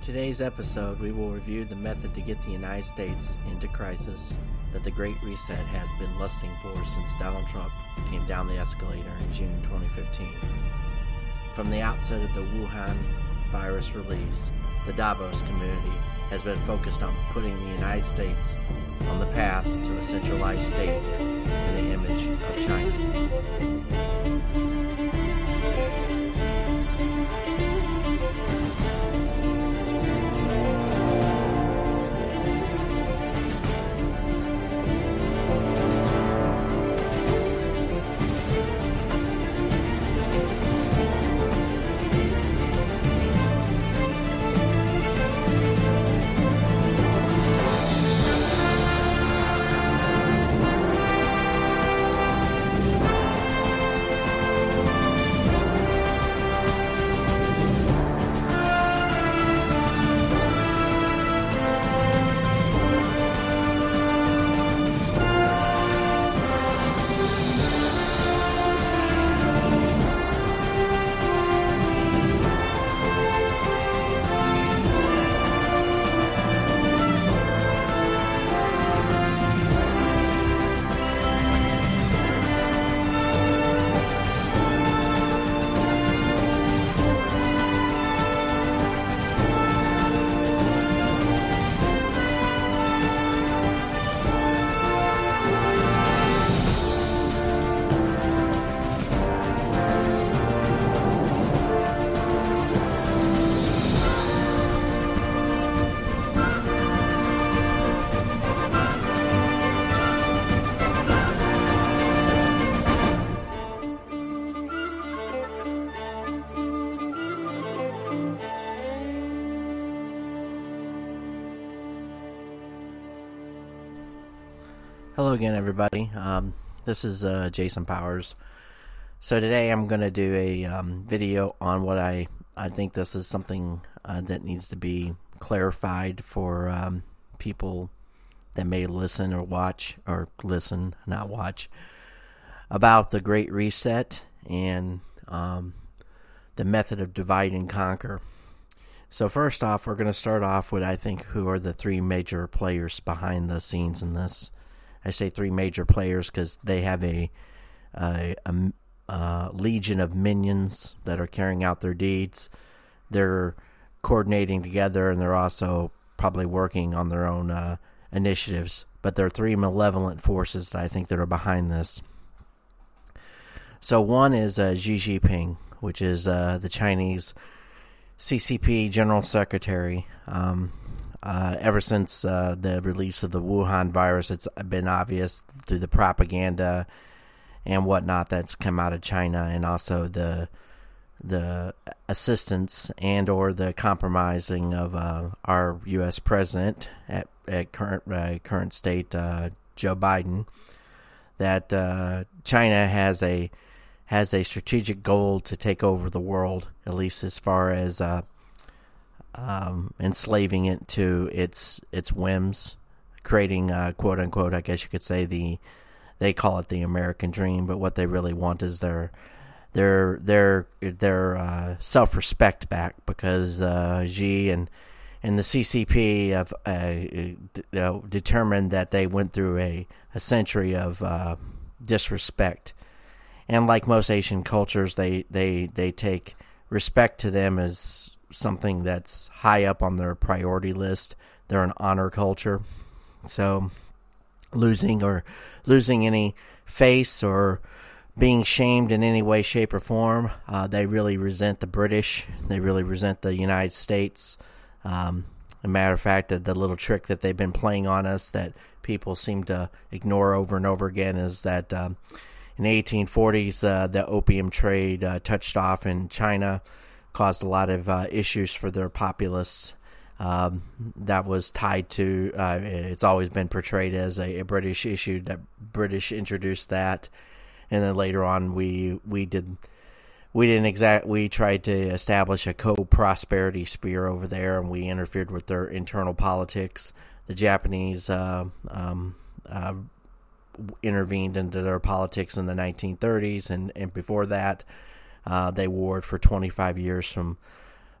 today's episode, we will review the method to get the United States into crisis that the Great Reset has been lusting for since Donald Trump came down the escalator in June 2015. From the outset of the Wuhan virus release, the Davos community has been focused on putting the United States on the path to a centralized state in the image of China. Hello again, everybody. Um, this is uh, Jason Powers. So today I'm going to do a um, video on what I I think this is something uh, that needs to be clarified for um, people that may listen or watch or listen, not watch, about the Great Reset and um, the method of divide and conquer. So first off, we're going to start off with I think who are the three major players behind the scenes in this. I say three major players because they have a, a, a, a, legion of minions that are carrying out their deeds. They're coordinating together and they're also probably working on their own uh, initiatives. But there are three malevolent forces that I think that are behind this. So one is uh, Xi Jinping, which is uh, the Chinese CCP General Secretary. Um, uh, ever since uh, the release of the Wuhan virus, it's been obvious through the propaganda and whatnot that's come out of China, and also the the assistance and or the compromising of uh, our U.S. president at at current uh, current state uh, Joe Biden, that uh, China has a has a strategic goal to take over the world, at least as far as um, enslaving it to its its whims, creating uh, quote unquote, I guess you could say the they call it the American dream, but what they really want is their their their their uh, self respect back because uh, Xi and and the CCP have uh, determined that they went through a, a century of uh, disrespect, and like most Asian cultures, they they they take respect to them as something that's high up on their priority list. They're an honor culture. So losing or losing any face or being shamed in any way, shape, or form, uh, they really resent the British. They really resent the United States. Um, a matter of fact, that the little trick that they've been playing on us that people seem to ignore over and over again is that um, in the 1840s, uh, the opium trade uh, touched off in China caused a lot of uh, issues for their populace. Um, that was tied to. Uh, it's always been portrayed as a, a, British issue. That British introduced that, and then later on we we did we didn't exact we tried to establish a co-prosperity sphere over there, and we interfered with their internal politics. The Japanese uh, um, uh, intervened into their politics in the 1930s, and and before that. Uh, they warred for 25 years from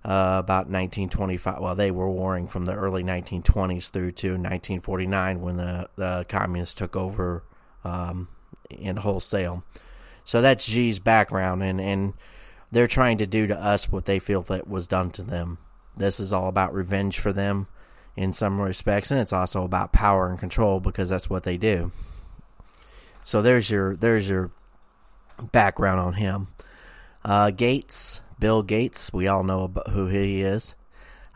uh, about 1925. Well, they were warring from the early 1920s through to 1949 when the, the communists took over um, in wholesale. So that's Xi's background, and, and they're trying to do to us what they feel that was done to them. This is all about revenge for them in some respects, and it's also about power and control because that's what they do. So there's your there's your background on him. Uh, Gates, Bill Gates, we all know about who he is.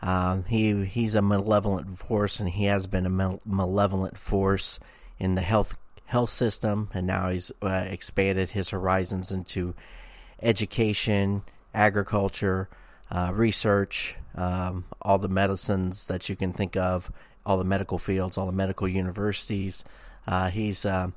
Um, he he's a malevolent force, and he has been a malevolent force in the health health system, and now he's uh, expanded his horizons into education, agriculture, uh, research, um, all the medicines that you can think of, all the medical fields, all the medical universities. Uh, he's uh,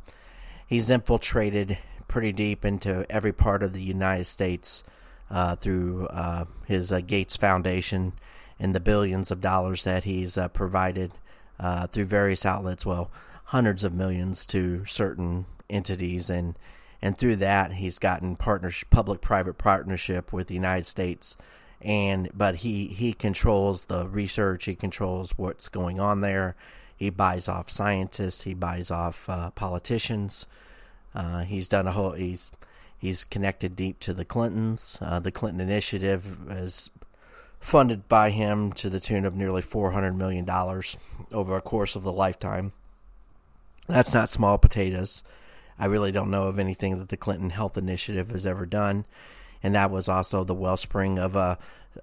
he's infiltrated pretty deep into every part of the United States uh, through uh, his uh, Gates Foundation and the billions of dollars that he's uh, provided uh, through various outlets. Well, hundreds of millions to certain entities, and and through that he's gotten partnership, public-private partnership with the United States. And but he he controls the research. He controls what's going on there. He buys off scientists. He buys off uh, politicians. Uh, he's done a whole. He's he's connected deep to the Clintons. Uh, the Clinton Initiative is funded by him to the tune of nearly four hundred million dollars over a course of the lifetime. That's not small potatoes. I really don't know of anything that the Clinton Health Initiative has ever done, and that was also the wellspring of uh,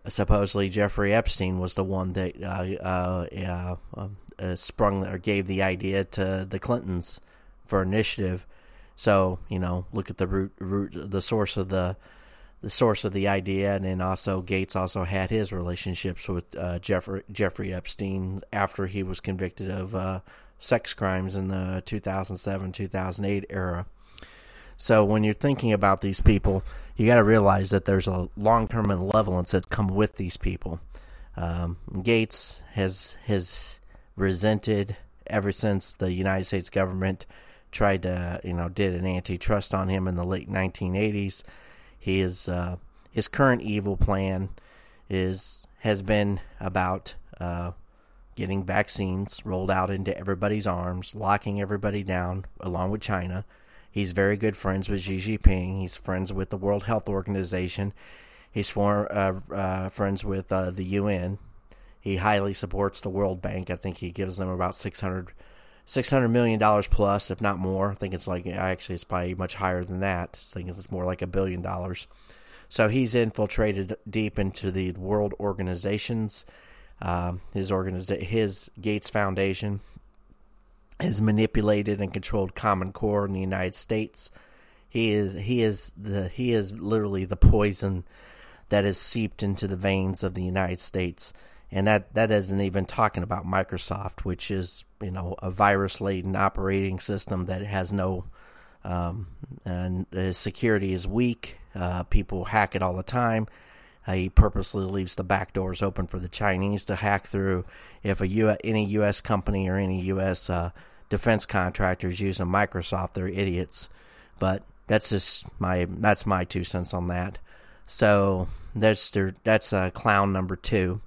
supposedly Jeffrey Epstein was the one that uh, uh, um, uh, sprung or gave the idea to the Clintons for initiative so you know, look at the root, root, the source of the the source of the idea, and then also Gates also had his relationships with uh, Jeffrey Jeffrey Epstein after he was convicted of uh, sex crimes in the 2007 2008 era. So when you're thinking about these people, you got to realize that there's a long-term malevolence that come with these people. Um, Gates has has resented ever since the United States government tried to, you know, did an antitrust on him in the late 1980s. He is uh, his current evil plan is has been about uh, getting vaccines rolled out into everybody's arms, locking everybody down, along with China. He's very good friends with Xi Jinping. He's friends with the World Health Organization. He's for, uh, uh, friends with uh, the UN. He highly supports the World Bank. I think he gives them about 600 six hundred million dollars plus, if not more. I think it's like actually it's probably much higher than that. I think it's more like a billion dollars. So he's infiltrated deep into the world organizations. Um, his organiza- his Gates Foundation has manipulated and controlled Common Core in the United States. He is he is the he is literally the poison that is seeped into the veins of the United States and that that isn't even talking about Microsoft, which is you know a virus laden operating system that has no um, and security is weak. Uh, people hack it all the time. Uh, he purposely leaves the back doors open for the Chinese to hack through. If a U- any U.S. company or any U.S. Uh, defense contractors using Microsoft, they're idiots. But that's just my that's my two cents on that. So that's their, that's uh, clown number two.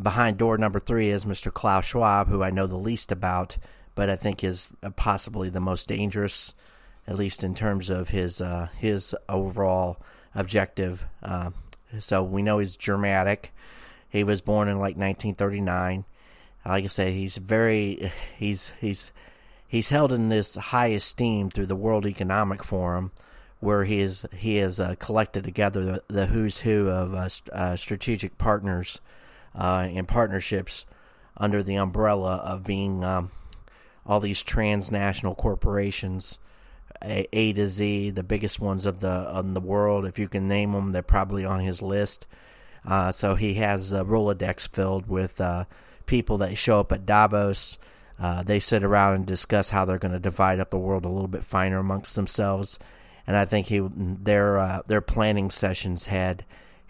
Behind door number three is Mr. Klaus Schwab, who I know the least about, but I think is possibly the most dangerous, at least in terms of his uh, his overall objective. Uh, so we know he's Germanic. He was born in like 1939. Like I said, he's very he's he's he's held in this high esteem through the World Economic Forum, where he is he has uh, collected together the, the, who's who of uh, uh, strategic partners uh, and partnerships under the umbrella of being um, all these transnational corporations, a, a, to Z, the biggest ones of the of the world. If you can name them, they're probably on his list. Uh, so he has a Rolodex filled with uh, people that show up at Davos. Uh, they sit around and discuss how they're going to divide up the world a little bit finer amongst themselves. And I think he their uh, their planning sessions had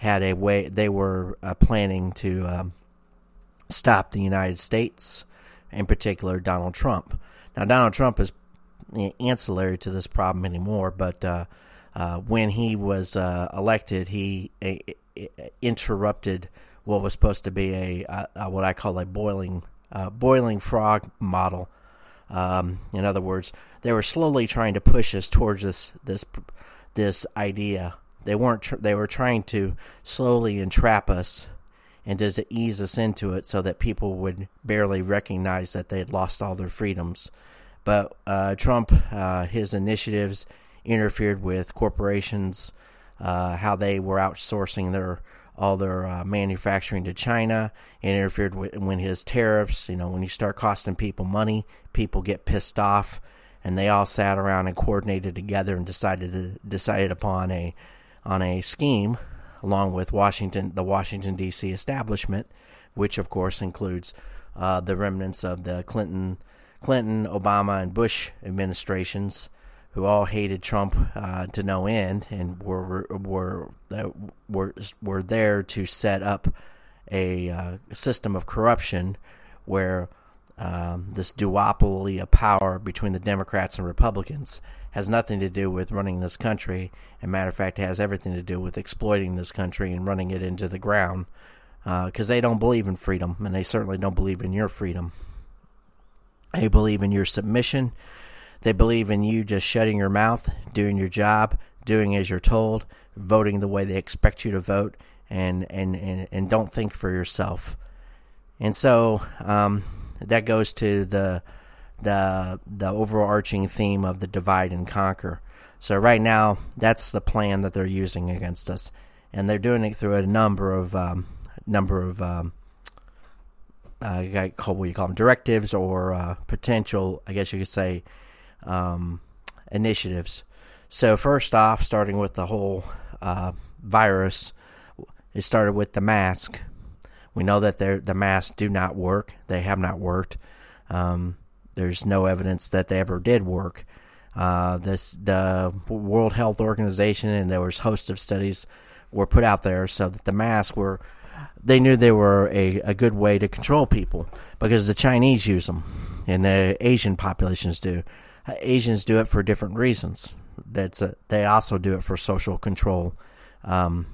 had a way they were uh, planning to um, stop the United States, in particular Donald Trump. Now Donald Trump is ancillary to this problem anymore, but uh, uh, when he was uh, elected, he interrupted what was supposed to be a, a, a what I call a boiling uh, boiling frog model. Um, in other words, they were slowly trying to push us towards this this this idea. They weren't. Tr- they were trying to slowly entrap us and just ease us into it, so that people would barely recognize that they had lost all their freedoms. But uh, Trump, uh, his initiatives interfered with corporations, uh, how they were outsourcing their all their uh, manufacturing to China. and interfered with when his tariffs. You know, when you start costing people money, people get pissed off, and they all sat around and coordinated together and decided to, decided upon a on a scheme, along with Washington, the Washington D.C. establishment, which of course includes uh, the remnants of the Clinton, Clinton, Obama, and Bush administrations who all hated Trump uh, to no end and were were were were there to set up a uh, system of corruption where um, this duopoly of power between the Democrats and Republicans has nothing to do with running this country. And matter of fact, it has everything to do with exploiting this country and running it into the ground because uh, they don't believe in freedom, and they certainly don't believe in your freedom. They believe in your submission they believe in you just shutting your mouth, doing your job, doing as you're told, voting the way they expect you to vote, and and and, and don't think for yourself. And so um, that goes to the the the overarching theme of the divide and conquer. So right now, that's the plan that they're using against us, and they're doing it through a number of um, number of um, uh, what you call them directives or uh, potential, I guess you could say, um, initiatives. So, first off, starting with the whole uh, virus, it started with the mask. We know that the masks do not work. They have not worked. Um, there's no evidence that they ever did work. Uh, this the World Health Organization and there was host of studies were put out there so that the masks were they knew they were a, a good way to control people because the Chinese use them and the Asian populations do. Asians do it for different reasons. That's a, they also do it for social control. Um,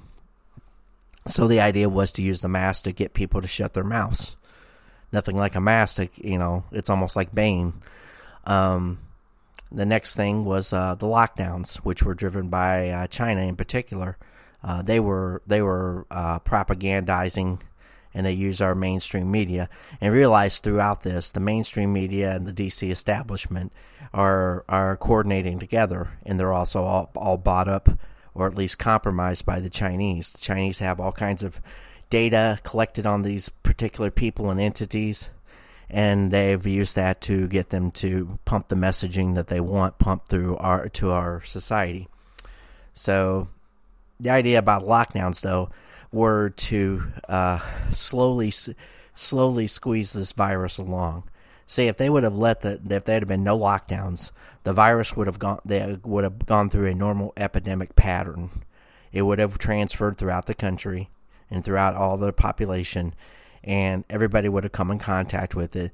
so the idea was to use the mask to get people to shut their mouths. Nothing like a mask, you know, it's almost like Bane. Um, the next thing was uh, the lockdowns, which were driven by uh, China in particular. Uh, they were they were uh, propagandizing and they use our mainstream media and realize throughout this the mainstream media and the DC establishment are are coordinating together and they're also all, all bought up or at least compromised by the Chinese. The Chinese have all kinds of data collected on these particular people and entities and they've used that to get them to pump the messaging that they want pumped through our to our society. So the idea about lockdowns though were to uh, slowly slowly squeeze this virus along. See, if they would have let the if there had been no lockdowns, the virus would have gone they would have gone through a normal epidemic pattern. It would have transferred throughout the country and throughout all the population, and everybody would have come in contact with it.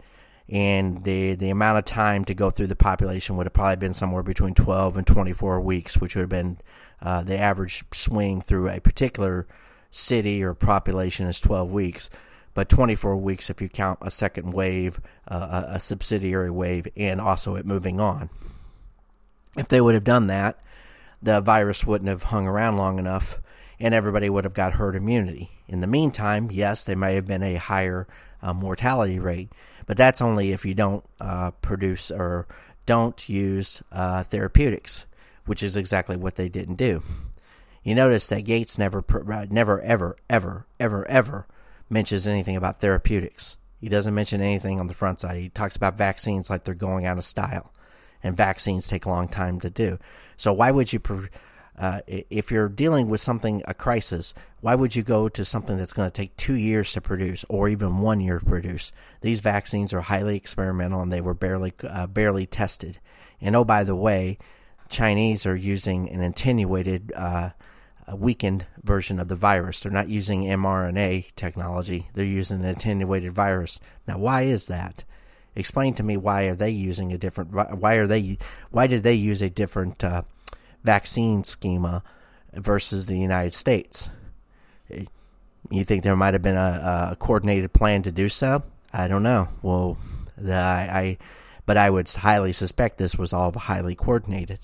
And the the amount of time to go through the population would have probably been somewhere between 12 and 24 weeks, which would have been uh, the average swing through a particular city or population is 12 weeks, but 24 weeks if you count a second wave, uh, a, a subsidiary wave, and also it moving on. If they would have done that, the virus wouldn't have hung around long enough and everybody would have got herd immunity. In the meantime, yes, there may have been a higher uh, mortality rate, but that's only if you don't uh, produce or don't use uh, therapeutics, which is exactly what they didn't do. You notice that Gates never, uh, never, ever, ever, ever, ever mentions anything about therapeutics. He doesn't mention anything on the front side. He talks about vaccines like they're going out of style, and vaccines take a long time to do. So why would you, uh, if you're dealing with something a crisis, why would you go to something that's going to take two years to produce, or even one year to produce? These vaccines are highly experimental, and they were barely uh, barely tested. And oh, by the way, Chinese are using an attenuated uh, weakened version of the virus. They're not using mRNA technology. They're using an attenuated virus. Now, why is that? Explain to me why are they using a different? Why are they? Why did they use a different uh, vaccine schema versus the United States? You think there might have been a, a coordinated plan to do so? I don't know. Well, the, I, I, but I would highly suspect this was all highly coordinated.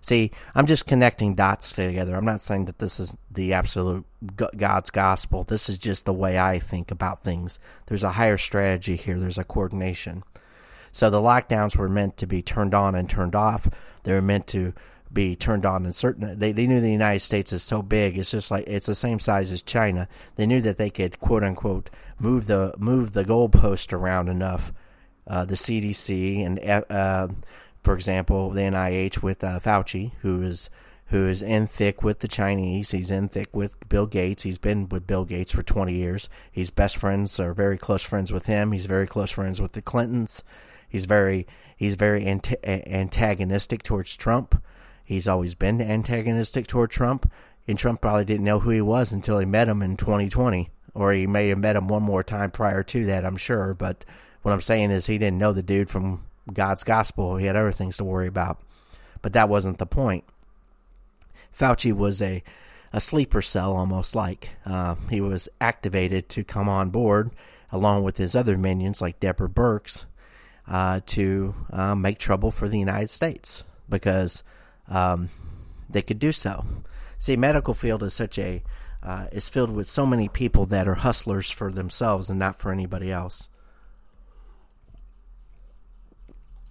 See, I'm just connecting dots together. I'm not saying that this is the absolute God's gospel. This is just the way I think about things. There's a higher strategy here. There's a coordination. So the lockdowns were meant to be turned on and turned off. They were meant to be turned on in certain they, they knew the United States is so big it's just like it's the same size as China. They knew that they could quote unquote move the move the goalpost around enough uh, the CDC and uh, for example the NIH with uh, Fauci who is who is in thick with the Chinese he's in thick with Bill Gates he's been with Bill Gates for 20 years. He's best friends or very close friends with him he's very close friends with the Clintons. He's very he's very antagonistic towards Trump He's always been antagonistic toward Trump, and Trump probably didn't know who he was until he met him in 2020, or he may have met him one more time prior to that, I'm sure. But what I'm saying is he didn't know the dude from God's gospel. He had other things to worry about. But that wasn't the point. Fauci was a a sleeper cell, almost like uh, he was activated to come on board along with his other minions like Deborah Birx uh, to uh, make trouble for the United States because um, they could do so. See, medical field is such a uh, is filled with so many people that are hustlers for themselves and not for anybody else.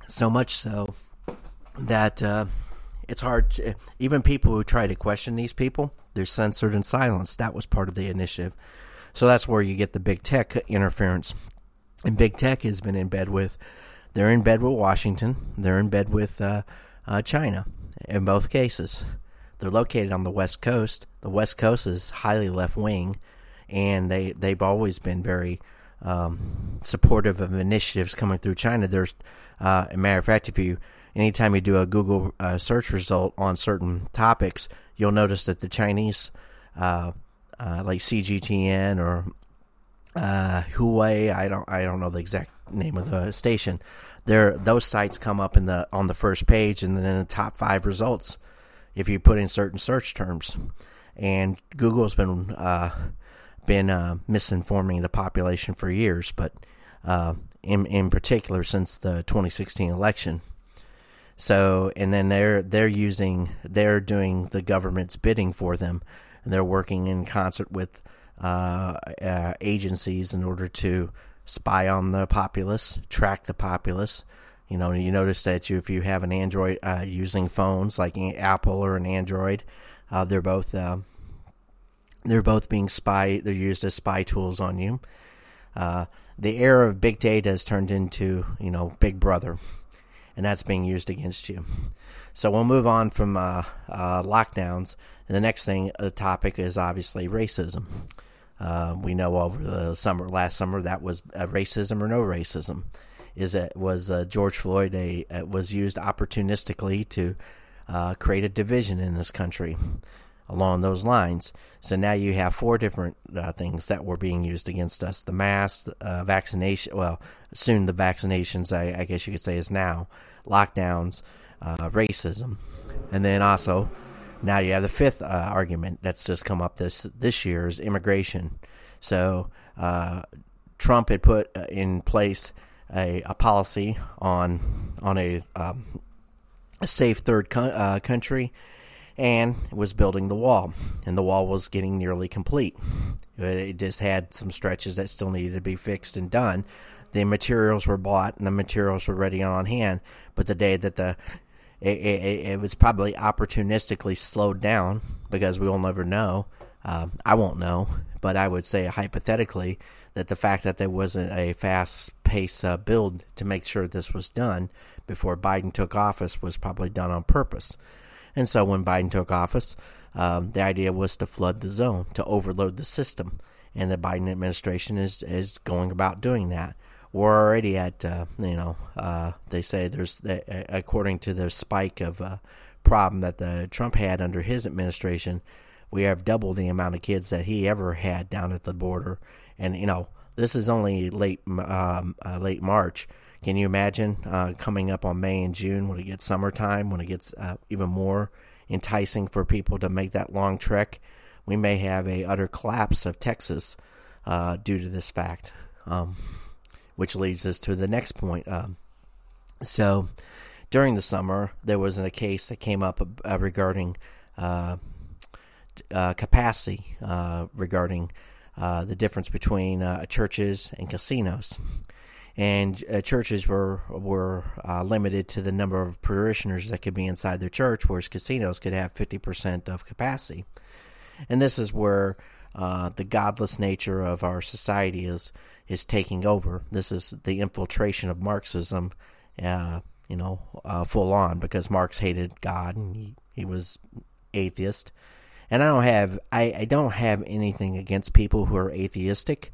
So much so that uh, it's hard to even people who try to question these people they're censored and silenced. That was part of the initiative. So that's where you get the big tech interference. And big tech has been in bed with, they're in bed with Washington, they're in bed with uh, uh, China in both cases. They're located on the West Coast. The West Coast is highly left wing, and they they've always been very um, supportive of initiatives coming through China. There's, uh, a matter of fact, if you anytime you do a Google uh, search result on certain topics, you'll notice that the Chinese, uh, uh like CGTN or uh, Huawei, I don't I don't know the exact name of the station, there those sites come up in the on the first page and then in the top five results if you put in certain search terms. And Google's been uh, been uh, misinforming the population for years, but uh, in in particular since the 2016 election. So, and then they're they're using they're doing the government's bidding for them, and they're working in concert with uh, uh, agencies in order to spy on the populace, track the populace. You know, you notice that you, if you have an Android uh, using phones like Apple or an Android, uh, they're both uh, they're both being spy. They're used as spy tools on you. Uh, the era of big data has turned into you know Big Brother, and that's being used against you. So we'll move on from uh, uh, lockdowns. And the next thing, the topic is obviously racism. Uh, we know over the summer, last summer, that was racism or no racism. Is it was uh, George Floyd a was used opportunistically to uh, create a division in this country along those lines. So now you have four different uh, things that were being used against us: the mask, uh, vaccination. Well, soon the vaccinations, I, I, guess you could say, is now lockdowns, racism, and then also now you have the fifth uh, argument that's just come up this this year is immigration. So uh, Trump had put uh, in place a, a policy on on a, um, a safe third co- uh, country, and was building the wall, and the wall was getting nearly complete. It just had some stretches that still needed to be fixed and done. The materials were bought and the materials were ready on hand, but the day that the it, it, it was probably opportunistically slowed down because we will never know. Uh, I won't know, but I would say hypothetically that the fact that there wasn't a fast pace uh, build to make sure this was done before Biden took office was probably done on purpose. And so when Biden took office, um, the idea was to flood the zone, to overload the system. And the Biden administration is, is going about doing that we're already at uh, you know uh, they say there's according to the spike of uh, problem that the Trump had under his administration, we have double the amount of kids that he ever had down at the border, and you know this is only late um, uh, late March. Can you imagine uh, coming up on May and June when it gets summertime when it gets uh, even more enticing for people to make that long trek? we may have a utter collapse of Texas due to this fact, um, which leads us to the next point. Um, so, during the summer, there was a case that came up uh, regarding uh, uh capacity, uh, regarding uh, the difference between churches and casinos and uh, churches were were uh, limited to the number of parishioners that could be inside their church, whereas casinos could have fifty percent of capacity. And this is where uh, the godless nature of our society is is taking over. This is the infiltration of Marxism, uh, you know, uh, full on because Marx hated God and he, he was atheist. And I don't have I, I don't have anything against people who are atheistic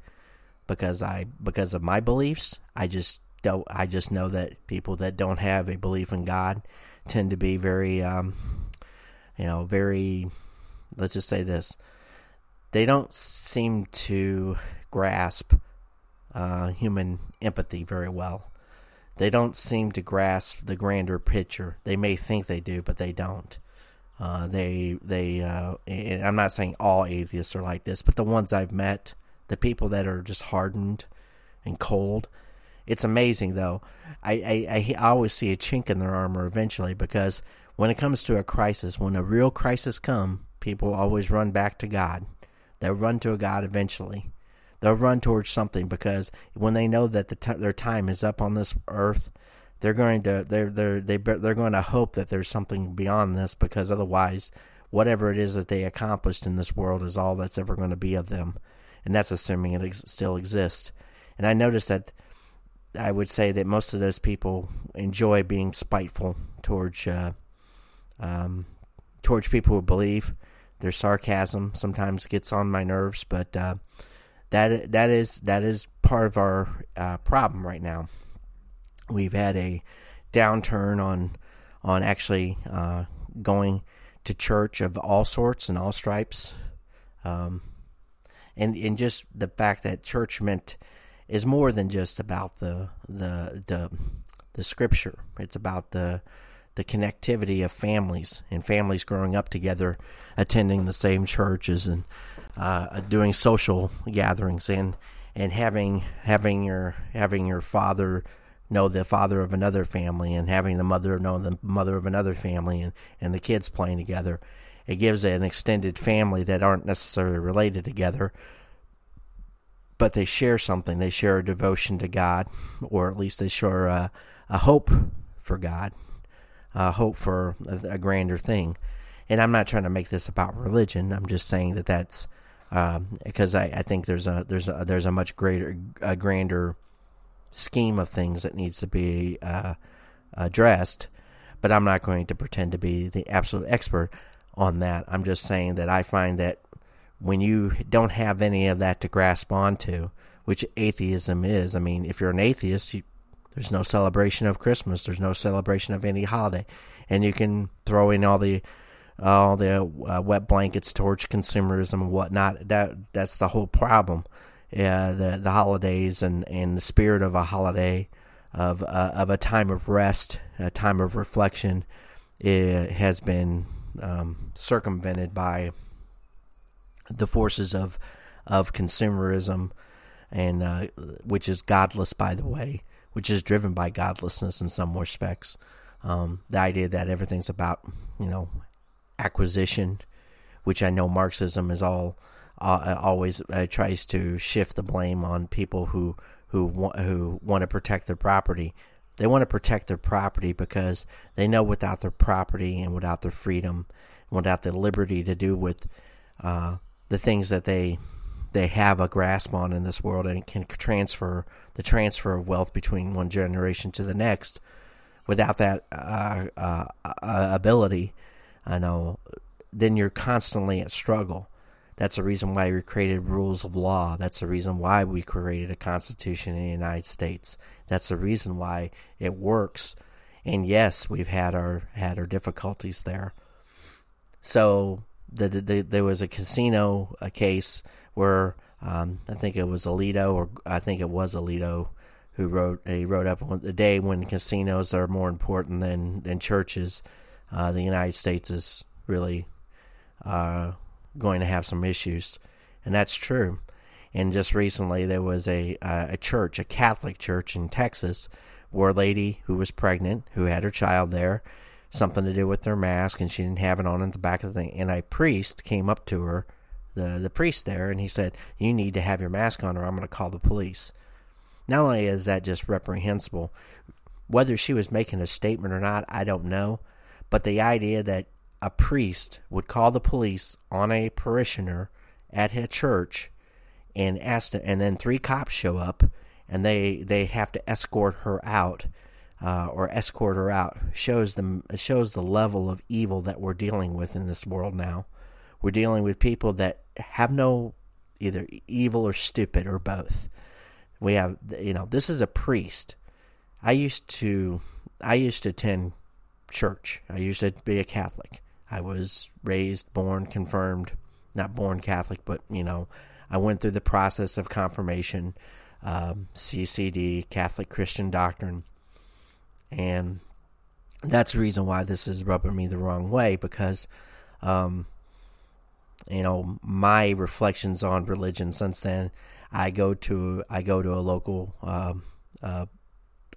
because I because of my beliefs. I just don't. I just know that people that don't have a belief in God tend to be very, um, you know, very. Let's just say this: they don't seem to grasp uh, human empathy very well. They don't seem to grasp the grander picture. They may think they do, but they don't. Uh, they they. Uh, I'm not saying all atheists are like this, but the ones I've met the people that are just hardened and cold. It's amazing though. I, I, I always see a chink in their armor eventually because when it comes to a crisis, when a real crisis come, people always run back to God. They'll run to a God eventually. They'll run towards something because when they know that the t- their time is up on this earth, they're going to they're they're they they're going to hope that there's something beyond this because otherwise, whatever it is that they accomplished in this world is all that's ever going to be of them and that's assuming it ex- still exists. And I noticed that I would say that most of those people enjoy being spiteful towards uh, um, towards people who believe. Their sarcasm sometimes gets on my nerves, but uh, that that is that is part of our uh, problem right now. We've had a downturn on on actually uh, going to church of all sorts and all stripes. Um, and and just the fact that church meant is more than just about the the the the scripture. It's about the the connectivity of families and families growing up together, attending the same churches and uh, doing social gatherings and and having having your having your father know the father of another family and having the mother know the mother of another family and, and the kids playing together it gives an extended family that aren't necessarily related together, but they share something. They share a devotion to God, or at least they share a, a hope for God, a hope for a, a, grander thing. And I'm not trying to make this about religion. I'm just saying that that's because um, I, I, think there's a there's a there's a much greater, a grander scheme of things that needs to be uh, addressed. But I'm not going to pretend to be the absolute expert on that. I'm just saying that I find that when you don't have any of that to grasp onto, which atheism is, I mean, if you're an atheist, you, there's no celebration of Christmas, there's no celebration of any holiday, and you can throw in all the all the uh, wet blankets towards consumerism and whatnot. That that's the whole problem. The the holidays and, and the spirit of a holiday, of uh, of a time of rest, a time of reflection, it has been um, circumvented by the forces of of consumerism, and uh, which is godless, by the way, which is driven by godlessness in some respects. Um, the idea that everything's about you know acquisition, which I know Marxism is all uh, always uh, tries to shift the blame on people who who want who want to protect their property they want to protect their property because they know without their property and without their freedom, without the liberty to do with uh, the things that they they have a grasp on in this world and can transfer the transfer of wealth between one generation to the next. Without that uh, uh, uh ability, I know, then you're constantly at struggle. That's the reason why we created rules of law. That's the reason why we created a constitution in the United States. That's the reason why it works. And yes, we've had our had our difficulties there. So the, the, the there was a casino a case where um, I think it was Alito or I think it was Alito who wrote he wrote up on the day when casinos are more important than than churches. Uh, the United States is really uh, going to have some issues, and that's true. And just recently, there was a a church, a Catholic church in Texas, where a lady who was pregnant, who had her child there, something to do with their mask, and she didn't have it on at the back of the thing. And a priest came up to her, the the priest there, and he said, "You need to have your mask on, or I'm going to call the police." Not only is that just reprehensible, whether she was making a statement or not, I don't know. But the idea that a priest would call the police on a parishioner at a church and ask to, and then three cops show up and they they have to escort her out uh, or escort her out shows them shows the level of evil that we're dealing with in this world now. We're dealing with people that have no either evil or stupid or both. We have you know this is a priest. I used to I used to attend church. I used to be a Catholic. I was raised, born, confirmed, not born Catholic, but you know, I went through the process of confirmation, um, CCD, Catholic Christian Doctrine, and that's the reason why this is rubbing me the wrong way because, um, you know, my reflections on religion since then. I go to I go to a local uh, uh,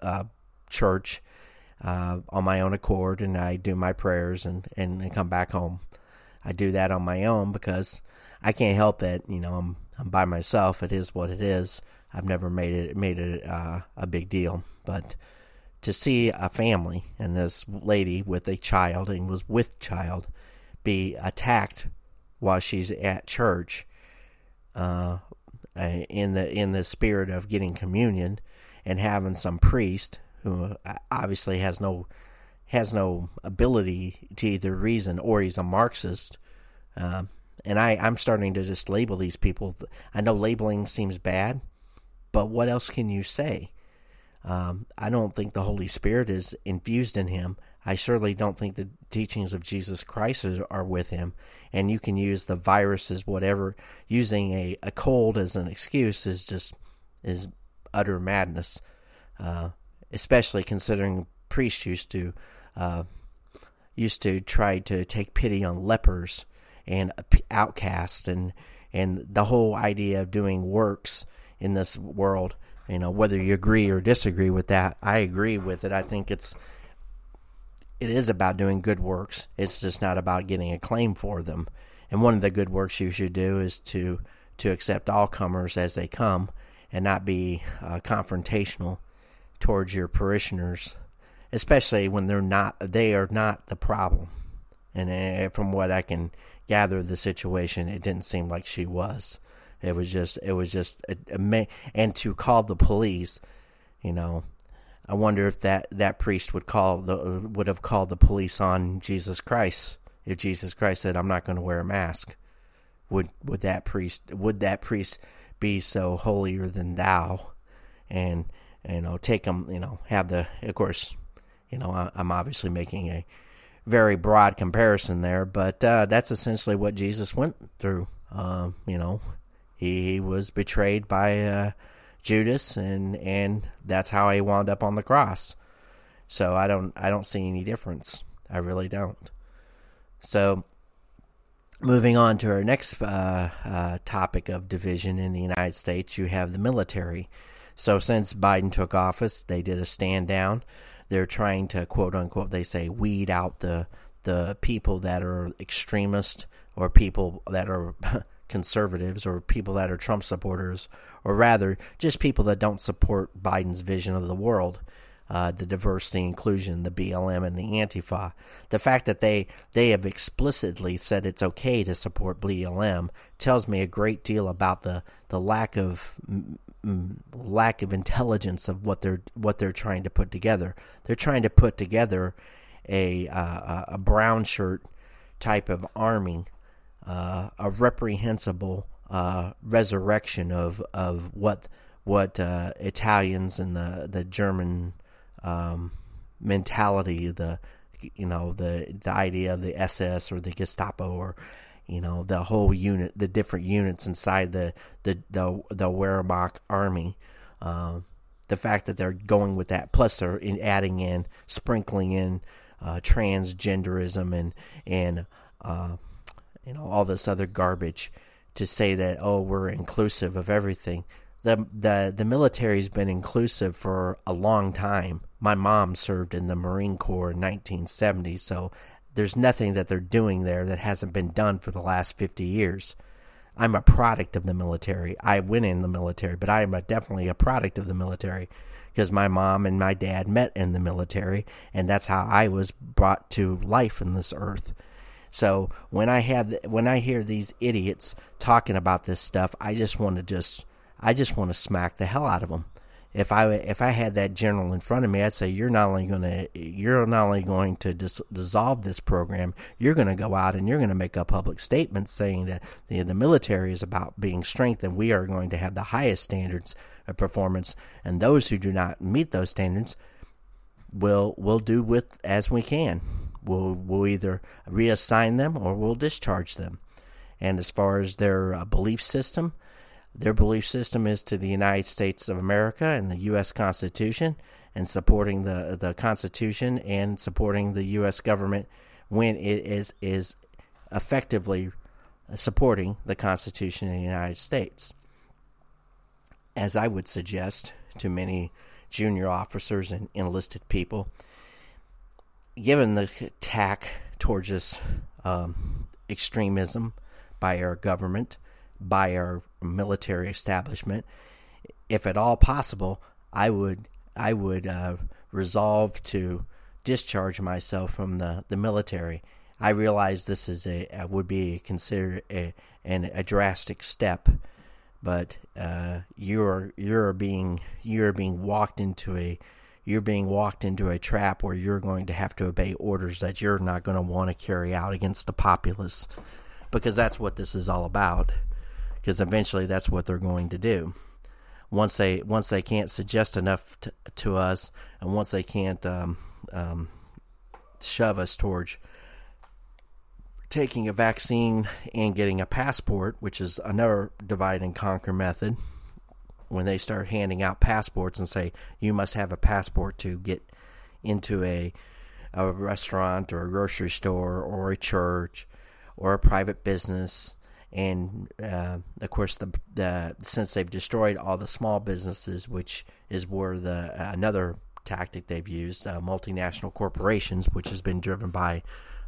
uh, church uh, on my own accord, and I do my prayers and, and, and come back home. I do that on my own because I can't help that. You know, I'm I'm by myself. It is what it is. I've never made it made it uh, a big deal, but to see a family and this lady with a child and was with child be attacked while she's at church uh, in the in the spirit of getting communion and having some priest who uh, obviously has no has no ability to either reason or he's a Marxist. Um, and I, I'm starting to just label these people. I know labeling seems bad, but what else can you say? Um, I don't think the Holy Spirit is infused in him. I certainly don't think the teachings of Jesus Christ are with him. And you can use the viruses, whatever. Using a, a cold as an excuse is just is utter madness. Uh, especially considering priests used to uh, used to try to take pity on lepers and outcasts and and the whole idea of doing works in this world. You know, whether you agree or disagree with that, I agree with it. I think it's it is about doing good works. It's just not about getting a claim for them. And one of the good works you should do is to to accept all comers as they come and not be uh, confrontational towards your parishioners, especially when they're not they are not the problem. And uh, from what I can gather the situation, it didn't seem like she was. It was just it was just a, a, and to call the police, you know, I wonder if that that priest would call the would have called the police on Jesus Christ if Jesus Christ said I'm not going to wear a mask. Would would that priest would that priest be so holier than thou and you know, take them, you know, have the, of course, you know, I, am obviously making a very broad comparison there, but uh, that's essentially what Jesus went through. Uh, you know, he, he, was betrayed by uh, Judas, and and that's how he wound up on the cross. So I don't I don't see any difference. I really don't. So moving on to our next uh, uh, topic of division in the United States, you have the military. So since Biden took office, they did a stand down. They're trying to quote unquote they say weed out the the people that are extremist or people that are conservatives or people that are Trump supporters or rather just people that don't support Biden's vision of the world uh, the diversity inclusion, the BLM and the Antifa. The fact that they they have explicitly said it's okay to support BLM tells me a great deal about the the lack of lack of intelligence of what they're what they're trying to put together. They're trying to put together a uh, a brown shirt type of army, uh, a reprehensible uh, resurrection of of what what uh, Italians and the the German um, mentality, the you know the the idea of the SS or the Gestapo or you know the whole unit, the different units inside the the the, the Wehrmacht army. Uh, the fact that they're going with that, plus they're in adding in, sprinkling in uh, transgenderism and and uh, you know all this other garbage to say that oh we're inclusive of everything. The the the military's been inclusive for a long time. My mom served in the Marine Corps in 1970, so there's nothing that they're doing there that hasn't been done for the last 50 years. I'm a product of the military. I went in the military, but I am a, definitely a product of the military because my mom and my dad met in the military, and that's how I was brought to life in this earth. So when I have when I hear these idiots talking about this stuff, I just want to just I just want to smack the hell out of them. If I if I had that general in front of me, I'd say you're not only going to you're not only going to dis- dissolve this program, you're going to go out and you're going to make a public statement saying that the the military is about being strengthened. We are going to have the highest standards of performance, and those who do not meet those standards will will do with as we can. We'll, we'll either reassign them or we'll discharge them. And as far as their uh, belief system, their belief system is to the United States of America and the U.S. Constitution and supporting the, the Constitution and supporting the U.S. government when it is, is effectively supporting the Constitution of the United States. As I would suggest to many junior officers and enlisted people, given the attack towards this um, extremism by our government, by our military establishment, if at all possible, I would I would uh, resolve to discharge myself from the, the military. I realize this is a would be considered a an, a drastic step, but uh, you're you're being you're being walked into a you're being walked into a trap where you're going to have to obey orders that you're not going to want to carry out against the populace because that's what this is all about because eventually that's what they're going to do. Once they once they can't suggest enough to, to us and once they can't um, um, shove us towards taking a vaccine and getting a passport which is another divide and conquer method when they start handing out passports and say you must have a passport to get into a a restaurant or a grocery store or a church or a private business and uh, of course the, the since they've destroyed all the small businesses which is where the uh, another tactic they've used uh, multinational corporations which has been driven by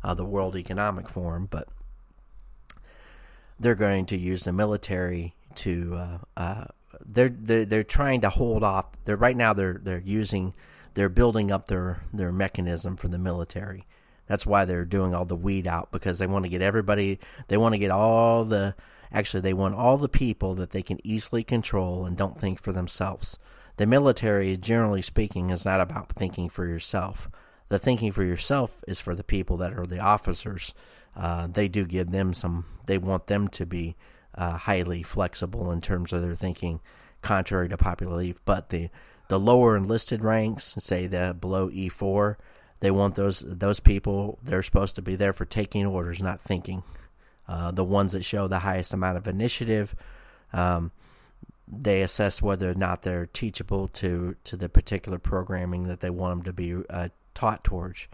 uh, the World Economic Forum but they're going to use the military to uh, uh, they're, they're they're trying to hold off. They're right now they're they're using they're building up their their mechanism for the military. That's why they're doing all the weed out because they want to get everybody. They want to get all the actually they want all the people that they can easily control and don't think for themselves. The military, generally speaking, is not about thinking for yourself. The thinking for yourself is for the people that are the officers. Uh, they do give them some. They want them to be uh, highly flexible in terms of their thinking, contrary to popular belief. But the the lower enlisted ranks, say the below E four, they want those those people. They're supposed to be there for taking orders, not thinking. Uh, the ones that show the highest amount of initiative, um, they assess whether or not they're teachable to to the particular programming that they want them to be uh, taught towards.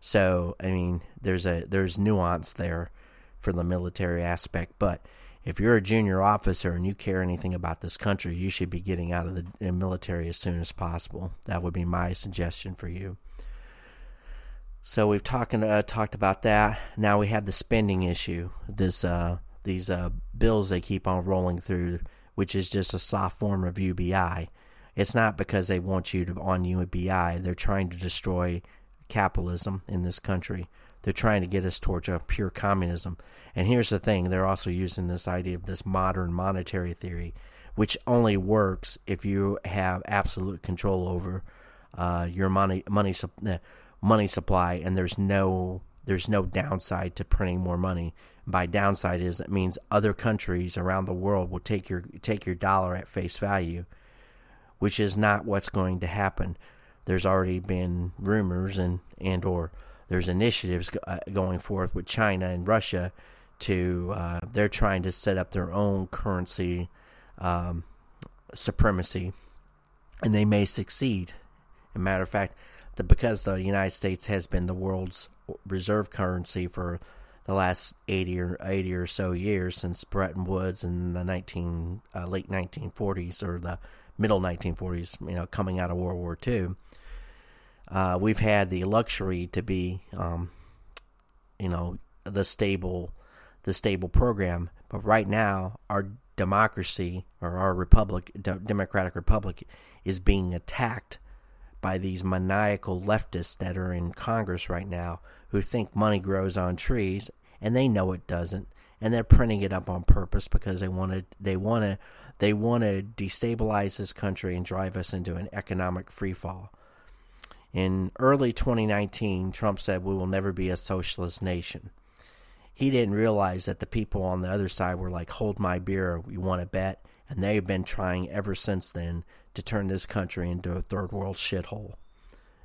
So, I mean, there's a there's nuance there for the military aspect, but if you're a junior officer and you care anything about this country, you should be getting out of the military as soon as possible. That would be my suggestion for you. So we've talked uh, talked about that. Now we have the spending issue. This uh, these uh, bills they keep on rolling through, which is just a soft form of UBI. It's not because they want you to on UBI. They're trying to destroy capitalism in this country. They're trying to get us towards a pure communism. And here's the thing they're also using this idea of this modern monetary theory, which only works if you have absolute control over uh, your money money uh, money supply, and there's no there's no downside to printing more money. By downside is it means other countries around the world will take your take your dollar at face value, which is not what's going to happen. There's already been rumors and and or there's initiatives uh, going forth with China and Russia to uh, they're trying to set up their own currency um, supremacy, and they may succeed. As a matter of fact, the, because the United States has been the world's reserve currency for the last 80 or 80 or so years since Bretton Woods in the 19 uh, late 1940s or the middle 1940s, you know, coming out of World War II, uh, we've had the luxury to be, um, you know, the stable, the stable program. But right now, our democracy or our republic, democratic republic, is being attacked by these maniacal leftists that are in Congress right now who think money grows on trees and they know it doesn't and they're printing it up on purpose because they want to they want to they want to destabilize this country and drive us into an economic freefall. In early 2019, Trump said we will never be a socialist nation. He didn't realize that the people on the other side were like, "Hold my beer, you want to bet?" and they've been trying ever since then to turn this country into a third world shithole.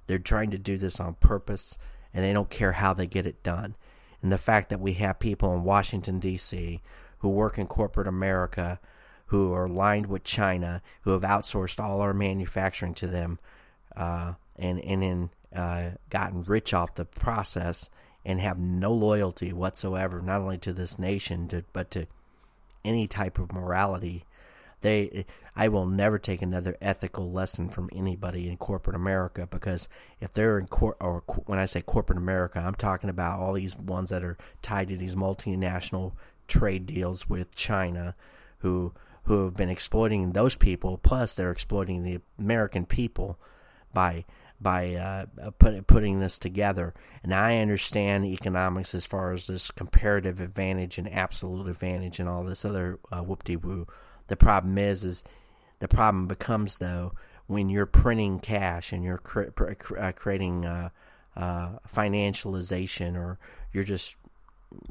They're trying to do this on purpose, and they don't care how they get it done. And the fact that we have people in Washington, D.C., who work in corporate America, who are aligned with China, who have outsourced all our manufacturing to them, uh, and and then uh, gotten rich off the process, and have no loyalty whatsoever, not only to this nation, to, but to any type of morality they, I will never take another ethical lesson from anybody in corporate America because if they're in court, or when I say corporate America, I'm talking about all these ones that are tied to these multinational trade deals with China, who who have been exploiting those people. Plus, they're exploiting the American people by by uh, put, putting this together. And I understand economics as far as this comparative advantage and absolute advantage and all this other uh, whoop de woo. The problem is, is the problem becomes though when you're printing cash and you're cre- uh, creating uh, uh, financialization, or you're just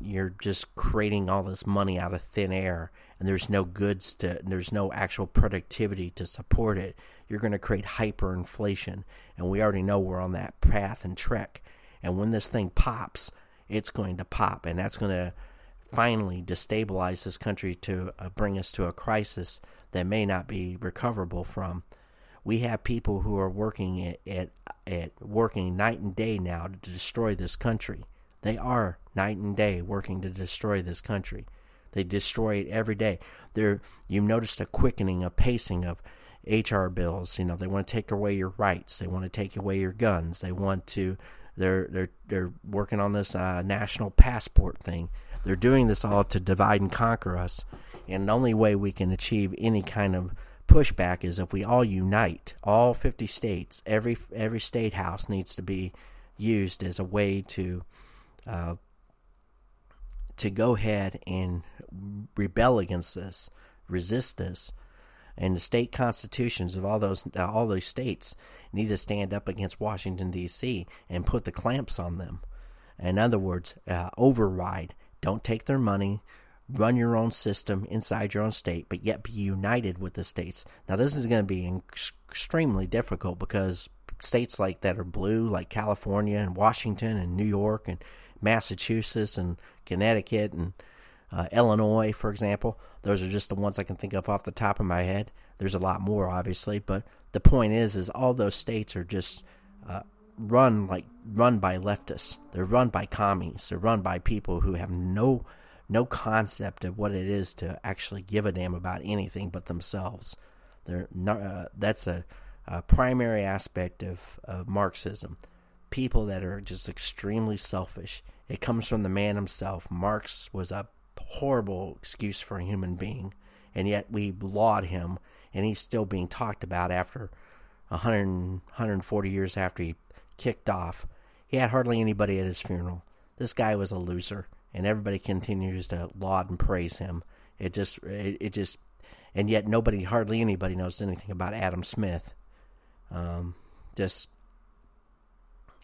you're just creating all this money out of thin air, and there's no goods to, there's no actual productivity to support it. You're going to create hyperinflation, and we already know we're on that path and trek. And when this thing pops, it's going to pop, and that's going to finally destabilize this country to uh, bring us to a crisis that may not be recoverable from. We have people who are working at, at, at working night and day now to destroy this country. They are night and day working to destroy this country. They destroy it every day. There, you've noticed a quickening, a pacing of HR bills. You know, they want to take away your rights. They want to take away your guns. They want to. They're they're they're working on this uh, national passport thing. They're doing this all to divide and conquer us. And the only way we can achieve any kind of pushback is if we all unite. All 50 states, every every state house needs to be used as a way to uh, to go ahead and rebel against this, resist this, and the state constitutions of all those uh, all those states need to stand up against Washington D.C. and put the clamps on them. In other words, uh, override don't take their money. Run your own system inside your own state, but yet be united with the states. Now, this is going to be extremely difficult because states like that are blue, like California and Washington and New York and Massachusetts and Connecticut and uh, Illinois, for example. Those are just the ones I can think of off the top of my head. There's a lot more, obviously, but the point is, is all those states are just uh, run like run by leftists. They're run by commies. They're run by people who have no no concept of what it is to actually give a damn about anything but themselves. They're not, uh, that's a, a, primary aspect of, of Marxism. People that are just extremely selfish. It comes from the man himself. Marx was a horrible excuse for a human being, and yet we laud him, and he's still being talked about after 100, 140 years after he kicked off. He had hardly anybody at his funeral. This guy was a loser, and everybody continues to laud and praise him. It just, it, it just, and yet nobody, hardly anybody knows anything about Adam Smith. Um, just,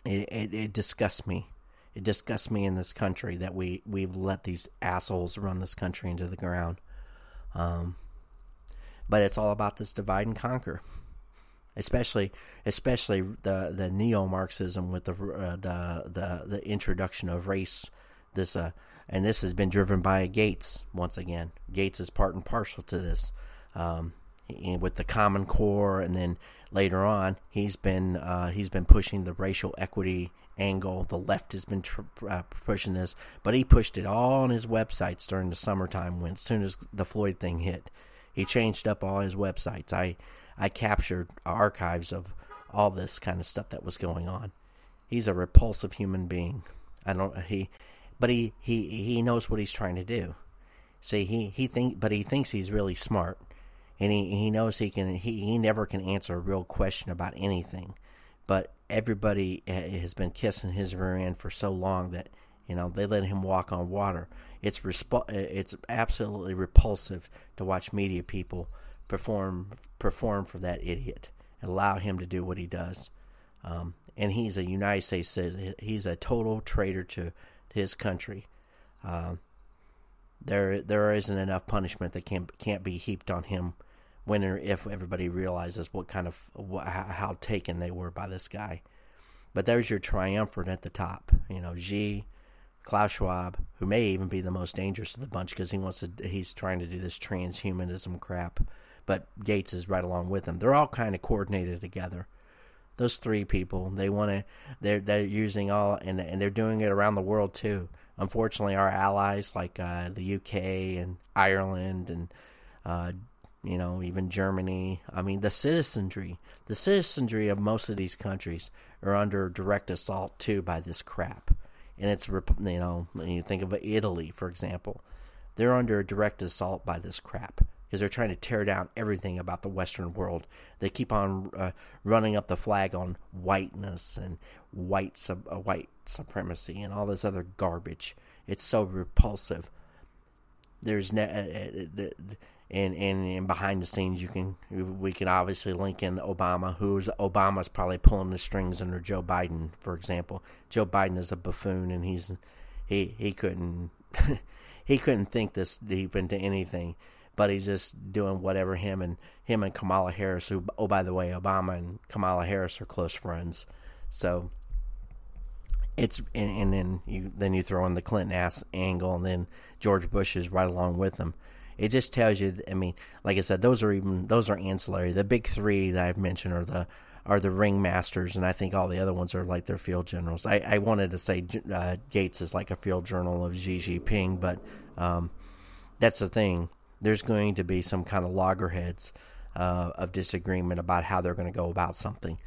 it, it, it disgusts me. It disgusts me in this country that we we've let these assholes run this country into the ground. Um, but it's all about this divide and conquer especially especially the the neo Marxism with the uh, the the the introduction of race. This uh, and this has been driven by Gates once again. Gates is part and parcel to this, um, with the Common Core, and then later on, he's been uh, he's been pushing the racial equity angle. The left has been tr- uh, pushing this, but he pushed it all on his websites during the summertime when as soon as the Floyd thing hit. He changed up all his websites. I I captured archives of all this kind of stuff that was going on. He's a repulsive human being. I don't he but he he he knows what he's trying to do. See, he he think but he thinks he's really smart and he, he knows he can he, he never can answer a real question about anything but everybody eh, has been kissing his rear end for so long that you know they let him walk on water it's resp- eh, it's absolutely repulsive to watch media people perform perform for that idiot and allow him to do what he does um, and he's a United States citizen he's a total traitor to, to his country um, there there isn't enough punishment that can can't be heaped on him when or if everybody realizes what kind of how taken they were by this guy. But there's your triumvirate at the top. You know, Xi, Klaus Schwab, who may even be the most dangerous of the bunch because he wants to. He's trying to do this transhumanism crap. But Gates is right along with them. They're all kind of coordinated together. Those three people, they want to. They're they're using all and and they're doing it around the world too. Unfortunately, our allies like uh, the UK and Ireland and uh, you know, even Germany. I mean, the citizenry, the citizenry of most of these countries are under direct assault too by this crap. And it's, you know, when you think of Italy, for example, they're under direct assault by this crap because they're trying to tear down everything about the Western world. They keep on uh, running up the flag on whiteness and white sub, uh, white supremacy and all this other garbage. It's so repulsive. There's ne- uh, uh and, and, and behind the scenes you can we can obviously link in Obama who's Obama's probably pulling the strings under Joe Biden for example Joe Biden is a buffoon and he's he he couldn't he couldn't think this deep into anything but he's just doing whatever him and him and Kamala Harris who oh by the way Obama and Kamala Harris are close friends so it's and, and then you then you throw in the Clinton ass angle and then George Bush is right along with them it just tells you. I mean, like I said, those are even those are ancillary. The big three that I've mentioned are the are the ring masters, and I think all the other ones are like their field generals. I, I wanted to say uh, Gates is like a field general of Xi Jinping, but um, that's the thing. There's going to be some kind of loggerheads uh, of disagreement about how they're going to go about something.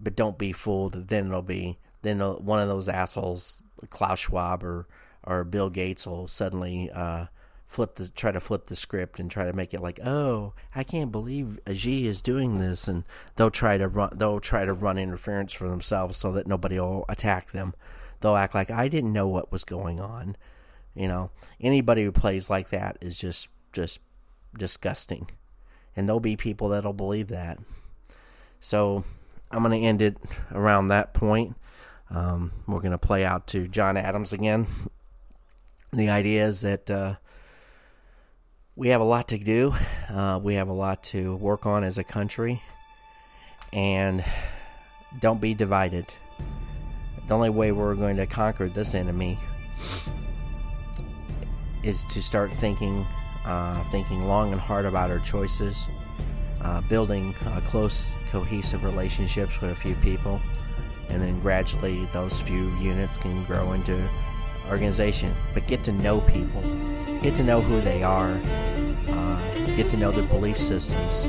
But don't be fooled. Then it'll be then one of those assholes, Klaus Schwab or or Bill Gates, will suddenly uh, flip the try to flip the script and try to make it like, oh, I can't believe Xi is doing this, and they'll try to run they'll try to run interference for themselves so that nobody will attack them. They'll act like I didn't know what was going on. You know, anybody who plays like that is just just disgusting, and there'll be people that'll believe that. So I'm going to end it around that point. Um, we're going to play out to John Adams again. The idea is that uh, we have a lot to do. Uh, we have a lot to work on as a country. And don't be divided. The only way we're going to conquer this enemy is to start thinking, uh, thinking long and hard about our choices, uh, building uh, close, cohesive relationships with a few people, and then gradually those few units can grow into organization. But get to know people get to know who they are, uh, get to know their belief systems,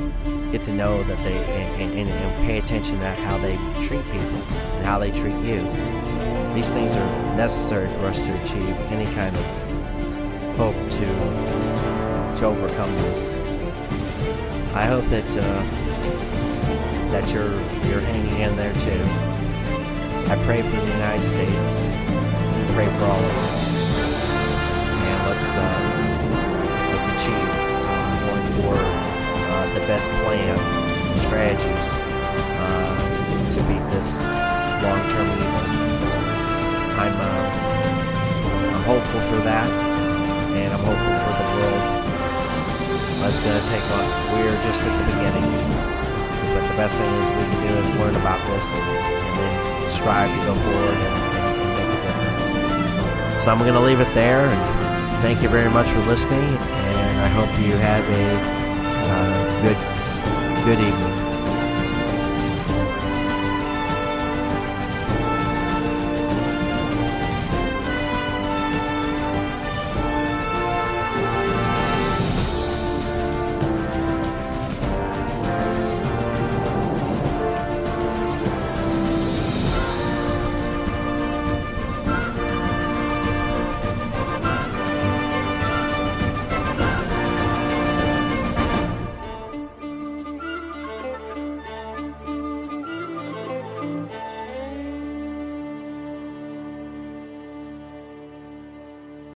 get to know that they, and, and, and pay attention to how they treat people and how they treat you. These things are necessary for us to achieve any kind of hope to, to overcome this. I hope that uh, that you're you're hanging in there too. I pray for the United States. I pray for all of you And let's uh, let's achieve going for uh, the best plan strategies uh, to beat this long-term evil. I'm uh, I'm hopeful for that, and I'm hopeful for the world. It's going to take a on. We're just at the beginning, but the best thing is we can do is learn about this and then strive to go forward and, and make a difference. So I'm going to leave it there. And, thank you very much for listening, and I hope you have a uh, good good evening.